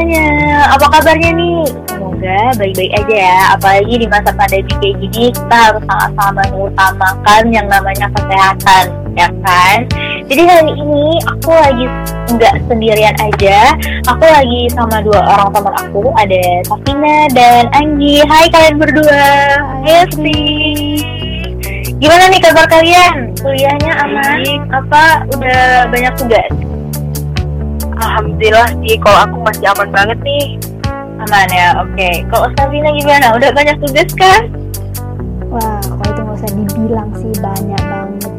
semuanya, apa kabarnya nih? Semoga baik-baik aja ya. Apalagi di masa pandemi kayak gini, kita harus sama-sama mengutamakan yang namanya kesehatan, ya kan? Jadi hari ini aku lagi nggak sendirian aja. Aku lagi sama dua orang teman aku, ada Safina dan Anggi. Hai kalian berdua. Hai. Gimana nih kabar kalian? Kuliahnya aman? Apa udah banyak tugas? Alhamdulillah sih, kalau aku masih aman banget nih. Aman ya, oke. Kalau Sabina gimana? Udah banyak tugas kan? Wah, kalau itu nggak usah dibilang sih banyak banget.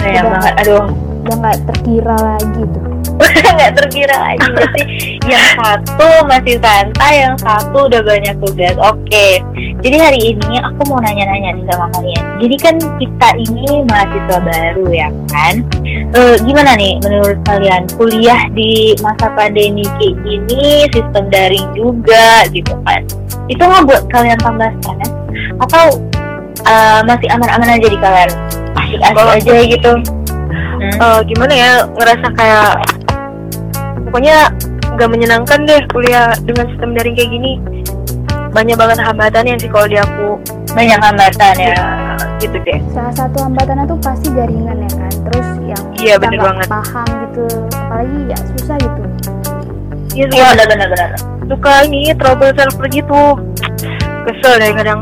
Banyak Udah. banget. Aduh, Udah nggak terkira lagi tuh. nggak terkira lagi. Berarti yang satu masih santai, yang satu udah banyak tugas. Oke. Jadi hari ini aku mau nanya-nanya nih sama kalian. Jadi kan kita ini mahasiswa baru ya kan? Eh, gimana nih menurut kalian kuliah di masa pandemi kayak gini, sistem daring juga gitu kan? Itu ngebuat kalian tambah stres atau eh, masih aman-aman aja di kalian? Asik-asik aja gitu? Hmm? Eh, gimana ya, ngerasa kayak pokoknya nggak menyenangkan deh kuliah dengan sistem daring kayak gini. Banyak banget hambatannya sih kalau di aku. banyak hambatan ya. Ya, gitu deh. Salah satu hambatannya tuh pasti jaringan ya kan. Terus yang Iya, kita bener nggak banget. paham gitu. Apalagi ya susah gitu. Iya, Iya suka, benar-benar benar. suka ini trouble server gitu. Kesel deh kadang.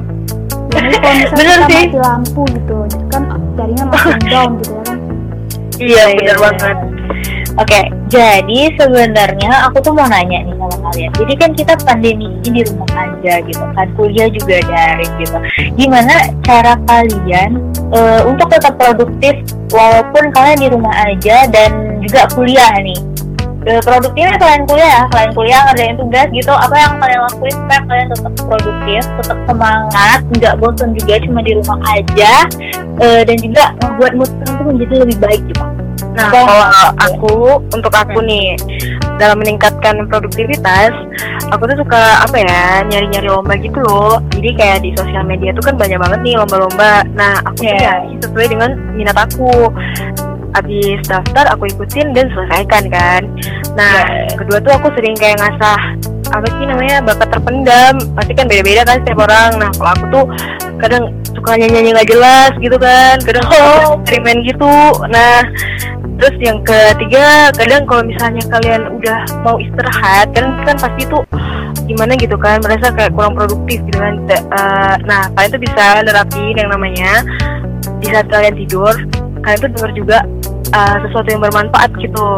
Jadi kalau misalnya Bener kita sih. mati lampu gitu, kan jaringan makin down gitu ya kan. Iya, bener banget. Oke, jadi sebenarnya aku tuh mau nanya nih sama kalian. Jadi kan kita pandemi ini di rumah aja gitu kan, kuliah juga daring gitu. Gimana cara kalian eh, untuk tetap produktif walaupun kalian di rumah aja dan juga kuliah nih? Eh, produktifnya selain kuliah selain kuliah ngerjain tugas gitu, apa yang kalian lakuin supaya kalian tetap produktif, tetap semangat, nggak bosan juga cuma di rumah aja, eh, dan juga membuat mood kalian menjadi lebih baik gitu. Nah, Apa? kalau aku, untuk aku nih, dalam meningkatkan produktivitas, aku tuh suka apa ya, nyari-nyari lomba gitu loh. Jadi kayak di sosial media tuh kan banyak banget nih lomba-lomba. Nah, aku tuh Iya. nyari sesuai dengan minat aku. Habis daftar aku ikutin dan selesaikan kan. Nah, Iya. kedua tuh aku sering kayak ngasah apa sih namanya bakat terpendam. Pasti kan beda-beda kan setiap orang. Nah, kalau aku tuh kadang suka nyanyi-nyanyi nggak jelas gitu kan. Kadang Oh. eksperimen gitu. Nah, Terus yang ketiga, kadang kalau misalnya kalian udah mau istirahat, kan kan pasti tuh gimana gitu kan, merasa kayak kurang produktif gitu kan. Eh, nah, kalian tuh bisa nerapin yang namanya di saat kalian tidur, kalian tuh denger juga eh, sesuatu yang bermanfaat gitu.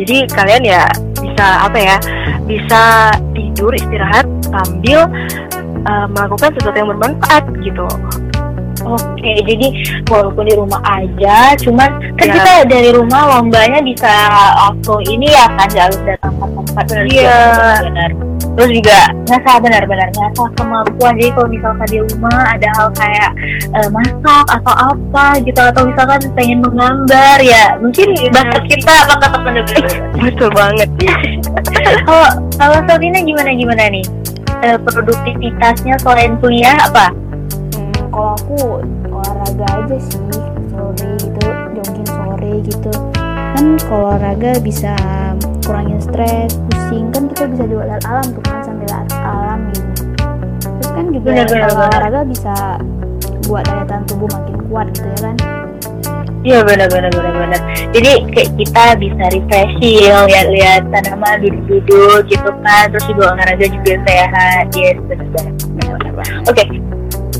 Jadi kalian ya bisa apa ya, bisa tidur istirahat sambil eh, melakukan sesuatu yang bermanfaat gitu. Oke, jadi walaupun di rumah aja, cuman kan Ya. kita dari rumah lombanya bisa langsung ini ya kan, nggak harus datang ke tempat Iya. benar. Terus juga ngasah benar-benar ngasah kemampuan. Jadi kalau misalkan di rumah ada hal kayak eh, masak atau apa gitu, atau misalkan pengen menggambar ya, mungkin bakat kita bakat terpendam. Betul banget. Kalau kalau Sabina gimana gimana nih? Eh, produktivitasnya selain kuliah apa? Kalau aku olahraga aja sih sore gitu, jogging sore gitu. Kan kalau olahraga bisa kurangin stres, pusing kan kita bisa juga lihat alam tuh kan sambil alam gitu. Terus kan juga Bener, bener, kalau bener. olahraga bisa buat daya tahan tubuh makin kuat gitu ya kan. Iya benar-benar benar-benar. Jadi kayak kita bisa refreshing, lihat-lihat tanaman, duduk-duduk gitu kan, terus juga olahraga juga sehat. Yes, benar-benar. Benar-benar. Oke,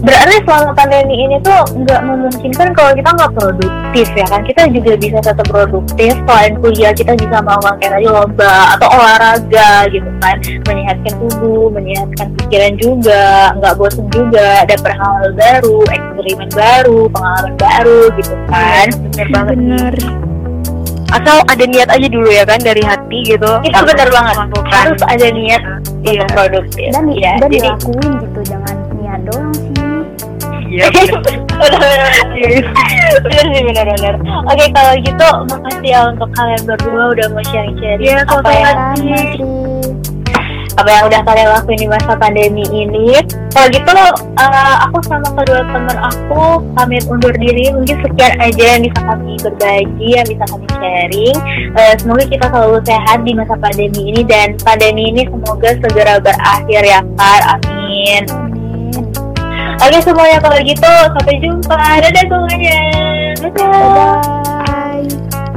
berarti selama pandemi ini tuh nggak memungkinkan kalau kita nggak produktif ya kan? Kita juga bisa tetap produktif selain kuliah kita bisa melakukan kayak tadi lomba atau olahraga gitu kan, menyehatkan tubuh, menyehatkan pikiran juga, nggak bosen juga, dapet hal baru, eksperimen baru, pengalaman baru gitu kan. Bener banget. Bener. asal ada niat aja dulu ya kan dari hati gitu Itu benar banget. Melakukan. Harus ada niat Iya. untuk produktif. Dan, ya. dan Jadi dilakuin gitu, jangan niat doang sih. Iya benar-benar benar sih benar-benar. Oke kalau gitu makasih ya untuk kalian berdua udah mau sharing-sharing Iya, apa sama-sama. yang apa yang udah kalian lakuin di masa pandemi ini. Kalau gitu uh, aku sama kedua teman aku pamit undur diri. Mungkin sekian aja yang bisa kami berbagi, yang bisa kami sharing. Uh, semoga kita selalu sehat di masa pandemi ini dan pandemi ini semoga segera berakhir ya Kak. Amin. Amin. Oke semuanya kalau gitu sampai jumpa. Dadah semuanya. Dadah. Dadah.